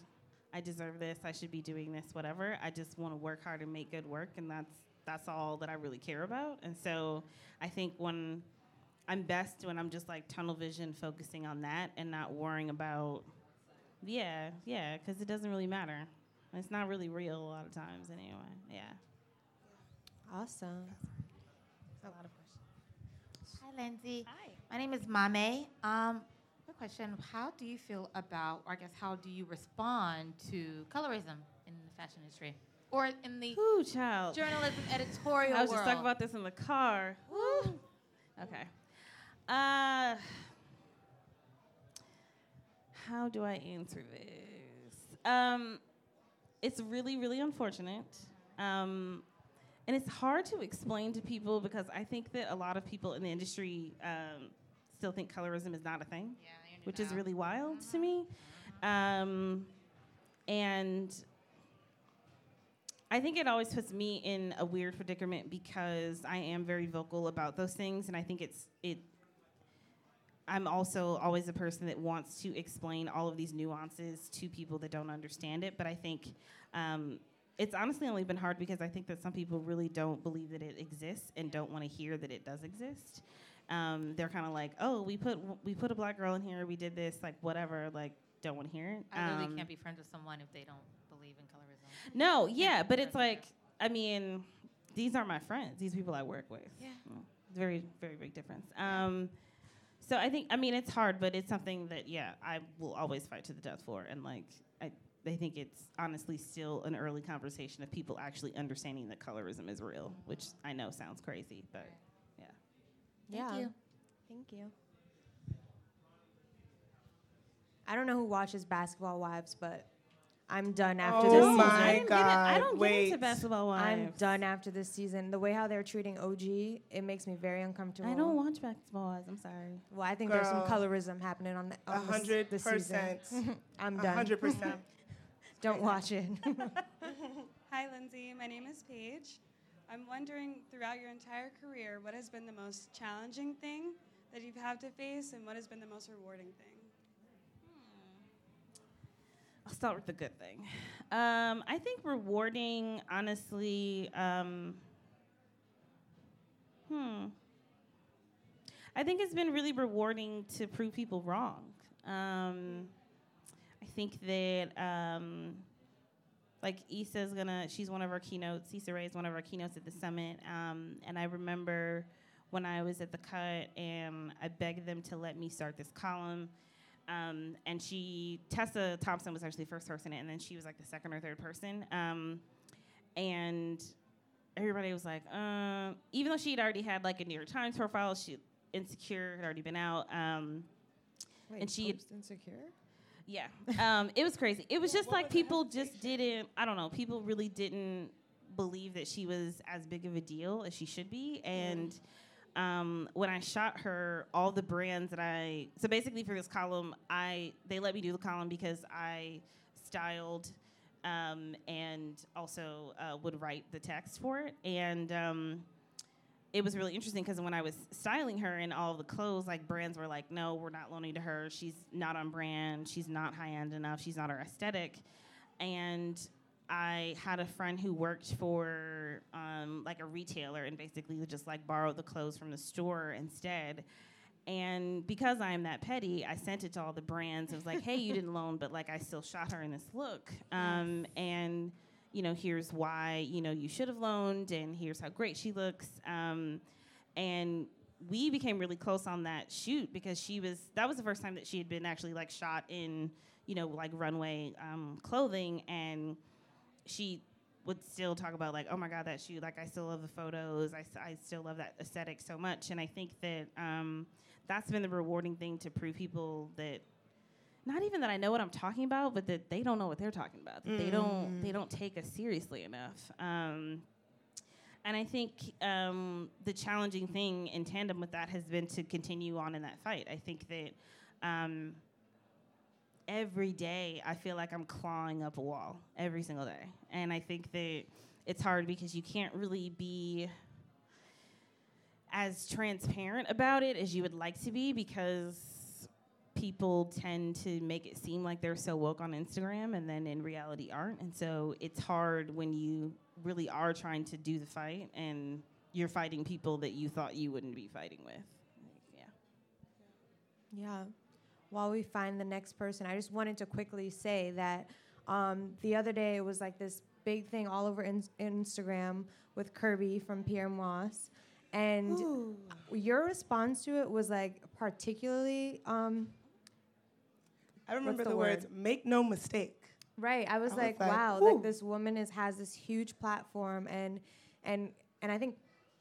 I deserve this, I should be doing this, whatever. I just want to work hard and make good work, and that's that's all that I really care about. And so I think when I'm best when I'm just like tunnel vision, focusing on that, and not worrying about, yeah, yeah, because it doesn't really matter. It's not really real a lot of times anyway. Yeah. Awesome. That's A lot of questions. Hi, Lindsay. Hi. My name is Mame. Um, quick question: How do you feel about, or I guess, how do you respond to colorism in the fashion industry, or in the Ooh, child. journalism editorial I was world? just talking about this in the car. Woo. Okay. Uh, how do I answer this? Um, it's really, really unfortunate. Um, and it's hard to explain to people because I think that a lot of people in the industry um, still think colorism is not a thing, Yeah, which is really wild to me. Um, and I think it always puts me in a weird predicament because I am very vocal about those things, and I think it's it. I'm also always a person that wants to explain all of these nuances to people that don't understand it, but I think um, it's honestly only been hard because I think that some people really don't believe that it exists and don't want to hear that it does exist. Um, they're kind of like, oh, we put we put a black girl in here, we did this, like whatever, like don't want to hear it. I really Um, can't be friends with someone if they don't believe in colorism. No, yeah, but it's like, I mean, these are my friends. These people I work with. Yeah. It's very, very big difference. Um, so I think, I mean, it's hard, but it's something that, yeah, I will always fight to the death for. And like, I, I think it's honestly still an early conversation of people actually understanding that colorism is real, which I know sounds crazy, but. Thank yeah. you. Thank you. I don't know who watches Basketball Wives, but I'm done after Oh this my season. I didn't get it- I don't get into basketball wives. I'm done after this season. The way how they're treating OG, it makes me very uncomfortable. I don't watch basketball wives. I'm sorry. Well, I think there's some colorism happening on the A on this, hundred this season. percent. I'm A done. hundred percent. Don't watch it. Hi, Lindsay. My name is Paige. I'm wondering, throughout your entire career, what has been the most challenging thing that you've had to face, and what has been the most rewarding thing? I'll start with the good thing. Um, I think rewarding, honestly, um, hmm. I think it's been really rewarding to prove people wrong. Um, I think that, um, like Issa's gonna, she's one of our keynotes. Issa Rae is one of our keynotes at the summit. Um, and I remember when I was at the cut and I begged them to let me start this column. Um, and she, Tessa Thompson was actually the first person, and then she was like the second or third person. Um, and everybody was like, uh, even though she had already had like a New York Times profile, she Insecure had already been out. Um, Wait, And she- insecure. Yeah, um, it was crazy. It was just like people just didn't. I don't know. People really didn't believe that she was as big of a deal as she should be. And um, when I shot her, all the brands that I so basically for this column, I they let me do the column because I styled um, and also uh, would write the text for it. And um, it was really interesting because when I was styling her and all the clothes, like brands were like, no, we're not loaning to her. She's not on brand. She's not high end enough. She's not our aesthetic. And I had a friend who worked for um, like a retailer and basically just like borrowed the clothes from the store instead. And because I am that petty, I sent it to all the brands. It was like, hey, you didn't loan, but like I still shot her in this look. Um, and you know, here's why, you know, you should have loaned, and here's how great she looks. Um, and we became really close on that shoot because she was, that was the first time that she had been actually like shot in, you know, like runway um, clothing. And she would still talk about like, oh my God, that shoot, like I still love the photos. I, I still love that aesthetic so much. And I think that um, that's been the rewarding thing to prove people that not even that I know what I'm talking about, but that they don't know what they're talking about. That they don't they don't take us seriously enough. Um, and I think um, the challenging thing in tandem with that has been to continue on in that fight. I think that um, every day I feel like I'm clawing up a wall every single day, and I think that it's hard because you can't really be as transparent about it as you would like to be because people tend to make it seem like they're so woke on Instagram and then in reality aren't. And so it's hard when you really are trying to do the fight and you're fighting people that you thought you wouldn't be fighting with. Yeah. Yeah. While we find the next person, I just wanted to quickly say that um, the other day it was like this big thing all over in- Instagram with Kerby from Pyer Moss. And your response to it was like particularly um, I remember the the, words, word? make no mistake. Right. I was I was like, like, wow, whew. like this woman is has this huge platform and and and I think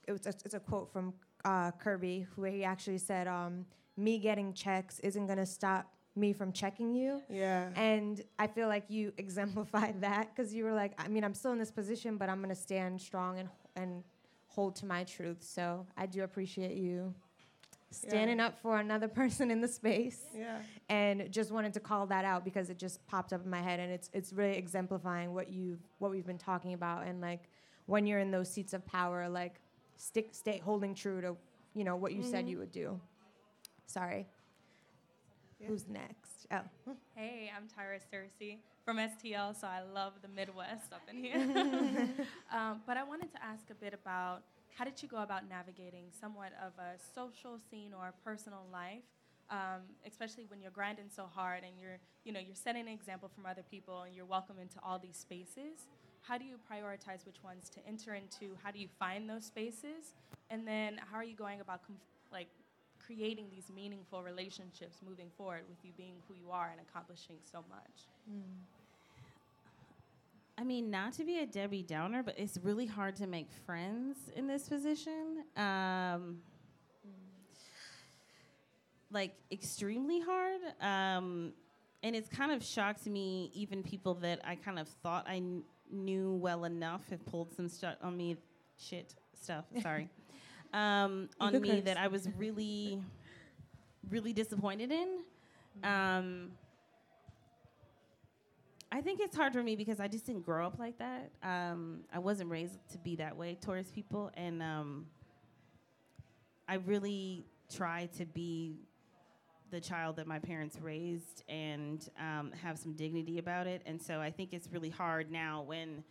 it was a, it's a quote from uh, Kerby where he actually said, um, "Me getting checks isn't gonna stop me from checking you." Yeah. And I feel like you exemplified that because you were like, I mean, I'm still in this position, but I'm gonna stand strong and and hold to my truth. So I do appreciate you standing up for another person in the space yeah. and just wanted to call that out because it just popped up in my head and it's it's really exemplifying what you what we've been talking about and like when you're in those seats of power like stick stay holding true to you know what you said you would do sorry who's next Oh. Hey, I'm Tyra Cersei from STL, so I love the Midwest up in here. um, but I wanted to ask a bit about how did you go about navigating somewhat of a social scene or a personal life, um, especially when you're grinding so hard and you're, you know, you're setting an example from other people and you're welcome into all these spaces. How do you prioritize which ones to enter into? How do you find those spaces? And then how are you going about com- like creating these meaningful relationships moving forward with you being who you are and accomplishing so much? I mean, not to be a Debbie Downer, but it's really hard to make friends in this position. Um, like extremely hard. Um, and it's kind of shocked me, even people that I kind of thought I kn- knew well enough have pulled some shit on me, shit stuff. Sorry, um, on me curse. that I was really, really disappointed in. Um, I think it's hard for me because I just didn't grow up like that. Um, I wasn't raised to be that way towards people, and um, I really try to be the child that my parents raised and um, have some dignity about it. And so I think it's really hard now when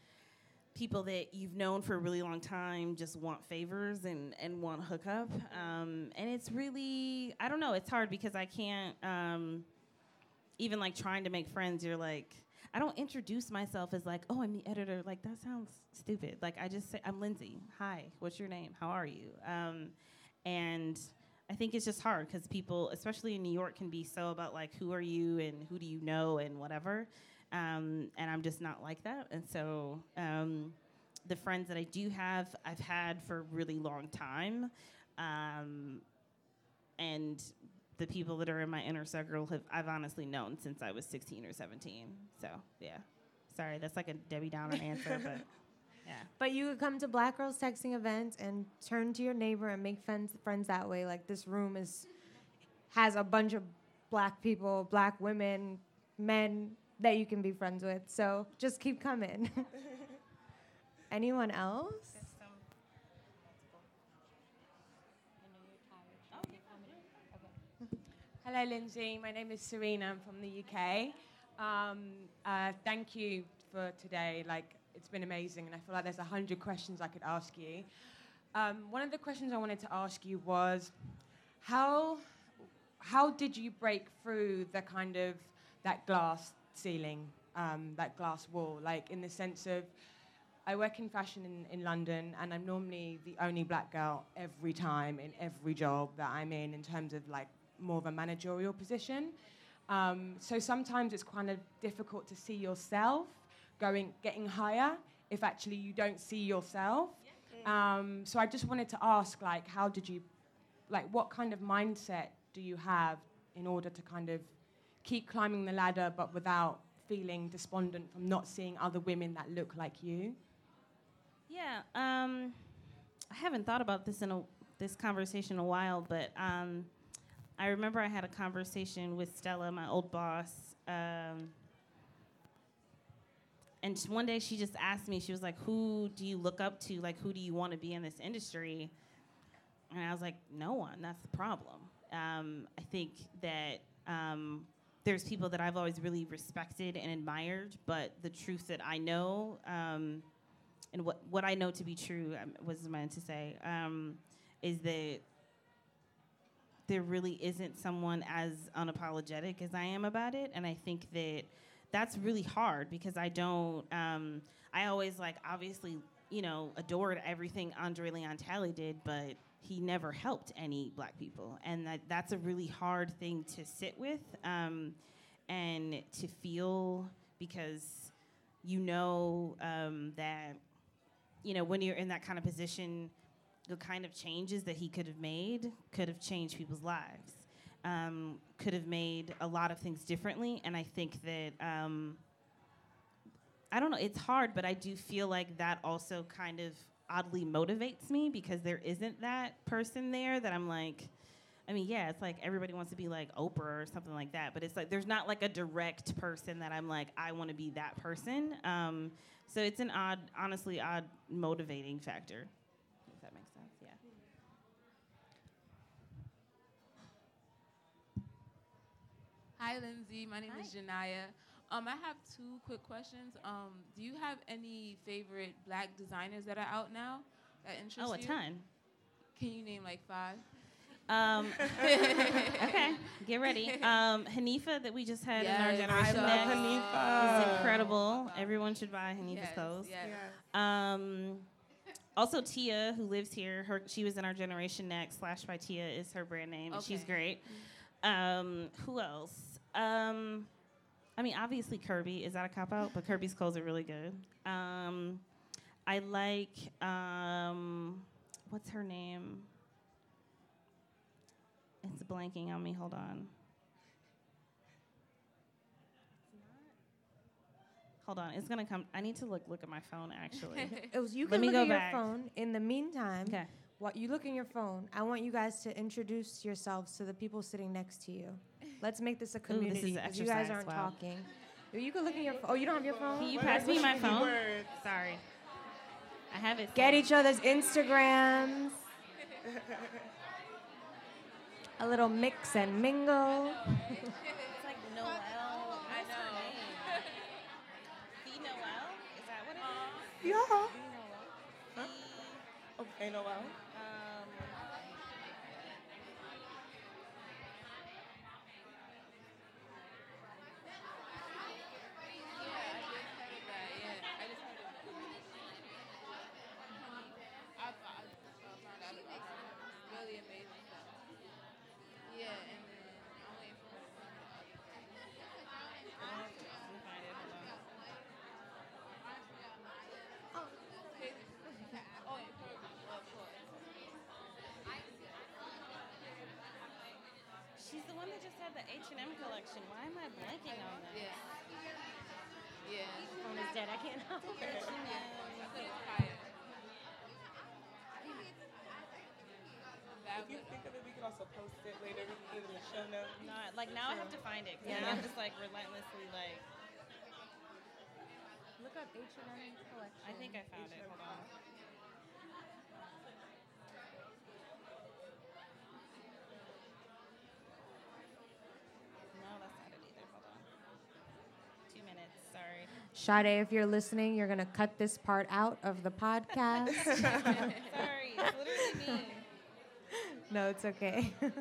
people that you've known for a really long time just want favors and, and want hookup. Um, and it's really, I don't know, it's hard because I can't, um, even like trying to make friends, you're like, I don't introduce myself as like, oh, I'm the editor. Like, that sounds stupid. Like, I just say, I'm Lindsay. Hi, what's your name? How are you? Um, and I think it's just hard because people, especially in New York, can be so about like, who are you and who do you know and whatever. Um, and I'm just not like that. And so um, the friends that I do have, I've had for a really long time. Um, and the people that are in my inner circle have I've honestly known since I was 16 or 17. So yeah, sorry, that's like a Debbie Downer answer, but yeah. But you could come to Black Girls Texting events and turn to your neighbor and make friends friends that way. Like this room is has a bunch of black people, black women, men that you can be friends with. So just keep coming. Anyone else? Hello, Lindsay. My name is Serena. I'm from the UK. Um, uh, thank you for today. Like, it's been amazing, and I feel like there's a hundred questions I could ask you. Um, one of the questions I wanted to ask you was, how how did you break through the kind of that glass ceiling, um, that glass wall? Like, in the sense of, I work in fashion in, in London, and I'm normally the only black girl every time in every job that I'm in, in terms of like more of a managerial position. Um, so sometimes it's kind of difficult to see yourself going, getting higher if actually you don't see yourself. Um, so I just wanted to ask, like, how did you, like, what kind of mindset do you have in order to kind of keep climbing the ladder, but without feeling despondent from not seeing other women that look like you? Yeah, um, I haven't thought about this in a, this conversation in a while, but um, I remember I had a conversation with Stella, my old boss, um, and one day she just asked me, she was like, "Who do you look up to? Like, who do you want to be in this industry?" And I was like, "No one. That's the problem." Um, I think that um, there's people that I've always really respected and admired, but the truth that I know. Um, and what, what I know to be true um, was meant to say um, is that there really isn't someone as unapologetic as I am about it, and I think that that's really hard because I don't. Um, I always like obviously you know adored everything Andre Leon Talley did, but he never helped any black people, and that that's a really hard thing to sit with um, and to feel because you know um, that you know, when you're in that kind of position, the kind of changes that he could have made could have changed people's lives, um, could have made a lot of things differently. And I think that, um, I don't know, it's hard, but I do feel like that also kind of oddly motivates me because there isn't that person there that I'm like, I mean, yeah, it's like everybody wants to be like Oprah or something like that, but it's like there's not like a direct person that I'm like, I want to be that person. Um, so it's an odd, honestly, odd motivating factor. Hi, Lindsay. My name is Janaya. Um, I have two quick questions. Um, do you have any favorite black designers that are out now that interest you? Oh, a you? ton. Can you name like five? Um, okay, get ready. Um, Hanifa that we just had in our generation I next love Hanifa. is incredible. Everyone should buy Hanifa's Yes, clothes. yes. Um, also Tia, who lives here, her she was in our generation next. Slash by Tia is her brand name, and she's great. Um, who else? Um, I mean, obviously Kerby is that a cop out, but Kerby's clothes are really good. Um, I like um, what's her name? It's blanking on me. Hold on. Hold on, it's gonna come. I need to look look at my phone actually. It was you Let can me look go at your back. phone. In the meantime, Okay. What you look in your phone, I want you guys to introduce yourselves to the people sitting next to you. Let's make this a Ooh, this community is an because you guys aren't wow. talking. You can look in your phone. Oh, you don't have your phone? Can you pass me my phone? Sorry, I have it. Get each other's Instagrams. a little mix and mingle. It's like Noel. I know. The Noel? Is that what it is? Yeah. Okay, Noel. Oh, Um, Really amazing stuff. Yeah, and then I'm waiting for my son to let me find it. Hold on. Oh, and Kirby, of course. She's the one that just had the H and M collection. Why am I blanking on that? Yeah. Yeah. Phone is dead. I can't help it. I thought it's fire. That If you think of it, we can also post it later in the show notes. Not like now I have to find it. 'cause Yeah. I'm just like relentlessly like. Look up H&M collection. I think I found it. Hold on. No, that's not it either. Hold on. Two minutes. Sorry. Sade, if you're listening, you're gonna cut this part out of the podcast. Sorry. It's literally me. no, it's okay.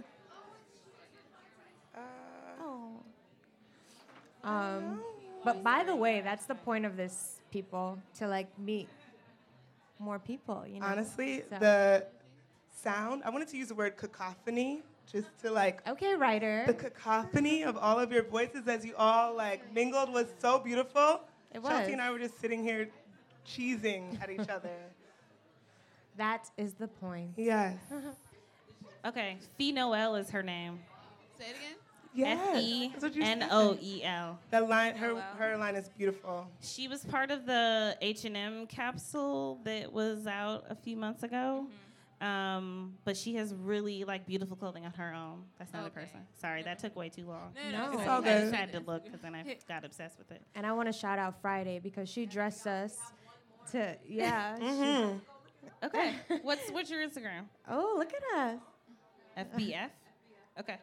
Uh, oh. Um, but by the way, that's the point of this, people, to like meet more people. You know. honestly, So- the sound, I wanted to use the word cacophony just to like Okay, writer. the cacophony of all of your voices as you all like mingled was so beautiful. It Chelsea and I were just sitting here cheesing at each other. That is the point. Yes. Okay. Fe Noel is her name. Say it again. Yes. F E That's what you N said. O E L. That line, her Noel. her line is beautiful. She was part of the H and M capsule that was out a few months ago. Mm-hmm. Um, but she has really like beautiful clothing on her own. That's not Okay. a person. Sorry, that took way too long. No, no, No. It's I, all I just had to look because then I got obsessed with it. And I want to shout out Friday because she dressed us to yeah. Mm-hmm. Okay. what's what's your Instagram? oh, look at us. FBF. Okay.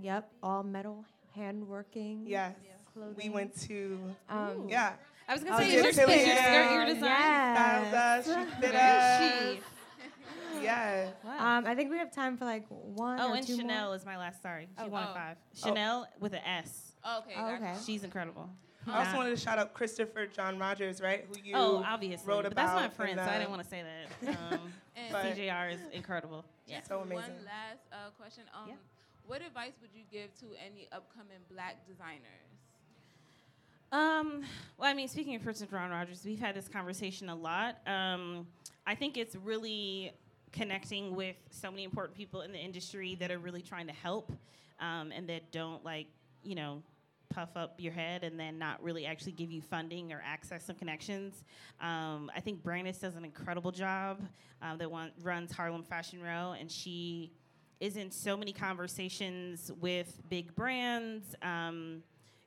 Yep, all metal handworking. Yes. Clothing. We went to Um, yeah. I was Oh, gonna say, did is your, is your skirt your Ann. design? Styled us, she fit Where is us. Yes. Wow. Um, I think we have time for like one oh, or and two Chanel more. is my last. Sorry, she Oh, wanted oh. five. Chanel with an S. Oh, okay. Oh, okay. She's incredible. I also wanted to shout out Christopher John Rogers, right? Who you oh, obviously, wrote but about. that's my friend, so I didn't want to say that. Um, And CJR is incredible. Yeah. So amazing. One last uh, question. Um, Yeah. What advice would you give to any upcoming black designers? Um, well, I mean, speaking of Christopher John Rogers, we've had this conversation a lot. Um, I think it's really connecting with so many important people in the industry that are really trying to help um, and that don't like, you know, puff up your head and then not really actually give you funding or access and connections. Um, I think Brandice does an incredible job uh, that one, runs Harlem Fashion Row, and she is in so many conversations with big brands. Um,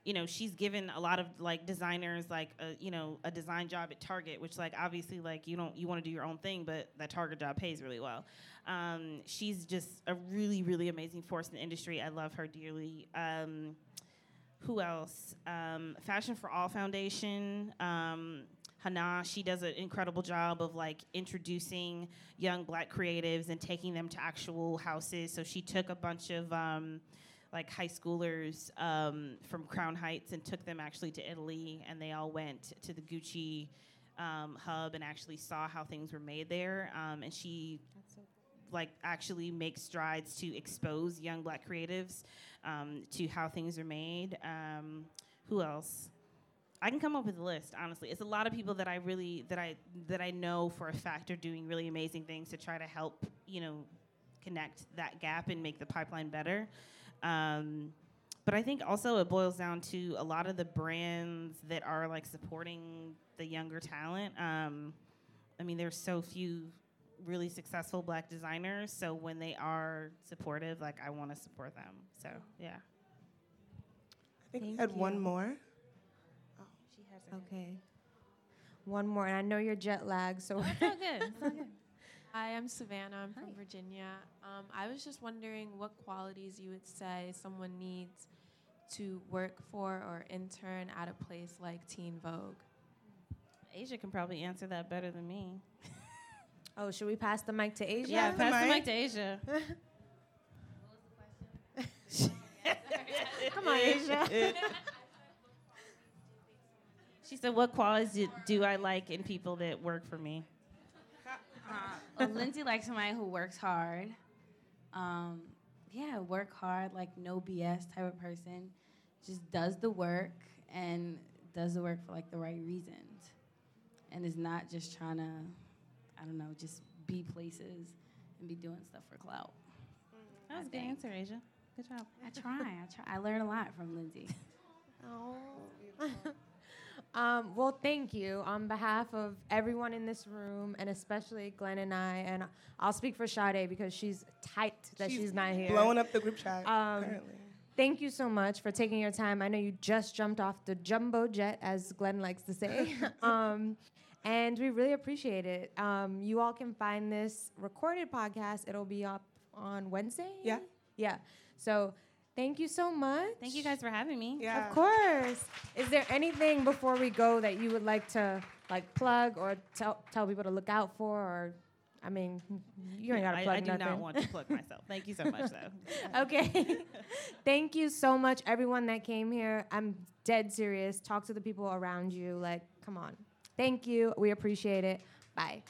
you know, she's given a lot of like designers like a, you know a design job at Target, which like obviously like you don't you want to do your own thing, but that Target job pays really well. Um, she's just a really really amazing force in the industry. I love her dearly. Um, who else? Um, Fashion for All Foundation. Um, Hana, she does an incredible job of like introducing young black creatives and taking them to actual houses. So she took a bunch of um, like high schoolers um, from Crown Heights and took them actually to Italy, and they all went to the Gucci um, hub and actually saw how things were made there. Um, and she like actually makes strides to expose young black creatives um, to how things are made. Um, who else? I can come up with a list. Honestly, it's a lot of people that I really that I that I know for a fact are doing really amazing things to try to help you know connect that gap and make the pipeline better. Um, but I think also it boils down to a lot of the brands that are like supporting the younger talent. Um, I mean, there's so few really successful black designers, so when they are supportive, like I want to support them. So yeah. I think we had one more. Okay. One more, and I know you're jet lagged, so. It's all good. It's all good. Hi, I'm Savannah. I'm from Virginia. Um, I was just wondering what qualities you would say someone needs to work for or intern at a place like Teen Vogue. Asia can probably answer that better than me. Oh, should we pass the mic to Asia? Yeah, pass the mic to Asia. Come on, Asia. She said, "What qualities do, do I like in people that work for me?" Well, Lindsay likes somebody who works hard. Um, yeah, work hard, like no BS type of person. Just does the work and does the work for like the right reasons, and is not just trying to, I don't know, just be places and be doing stuff for clout. That was a good answer, Asia. Good job. I try. I try. I learn a lot from Lindsay. Oh. um, well, thank you on behalf of everyone in this room, and especially Glenn and I. And I'll speak for Sade because she's tight that she's, She's not here. blowing up the group chat, Um, apparently. thank you so much for taking your time. I know you just jumped off the jumbo jet, as Glenn likes to say. um, and we really appreciate it. Um, you all can find this recorded podcast. It'll be up on Wednesday. Yeah. Yeah. So thank you so much. Thank you guys for having me. Yeah. Of course. Is there anything before we go that you would like to like plug or tell tell people to look out for or I mean, you ain't got to I- plug I do nothing. not want to plug myself. Thank you so much, though. okay. Thank you so much, everyone that came here. I'm dead serious. Talk to the people around you. Like, come on. Thank you. We appreciate it. Bye.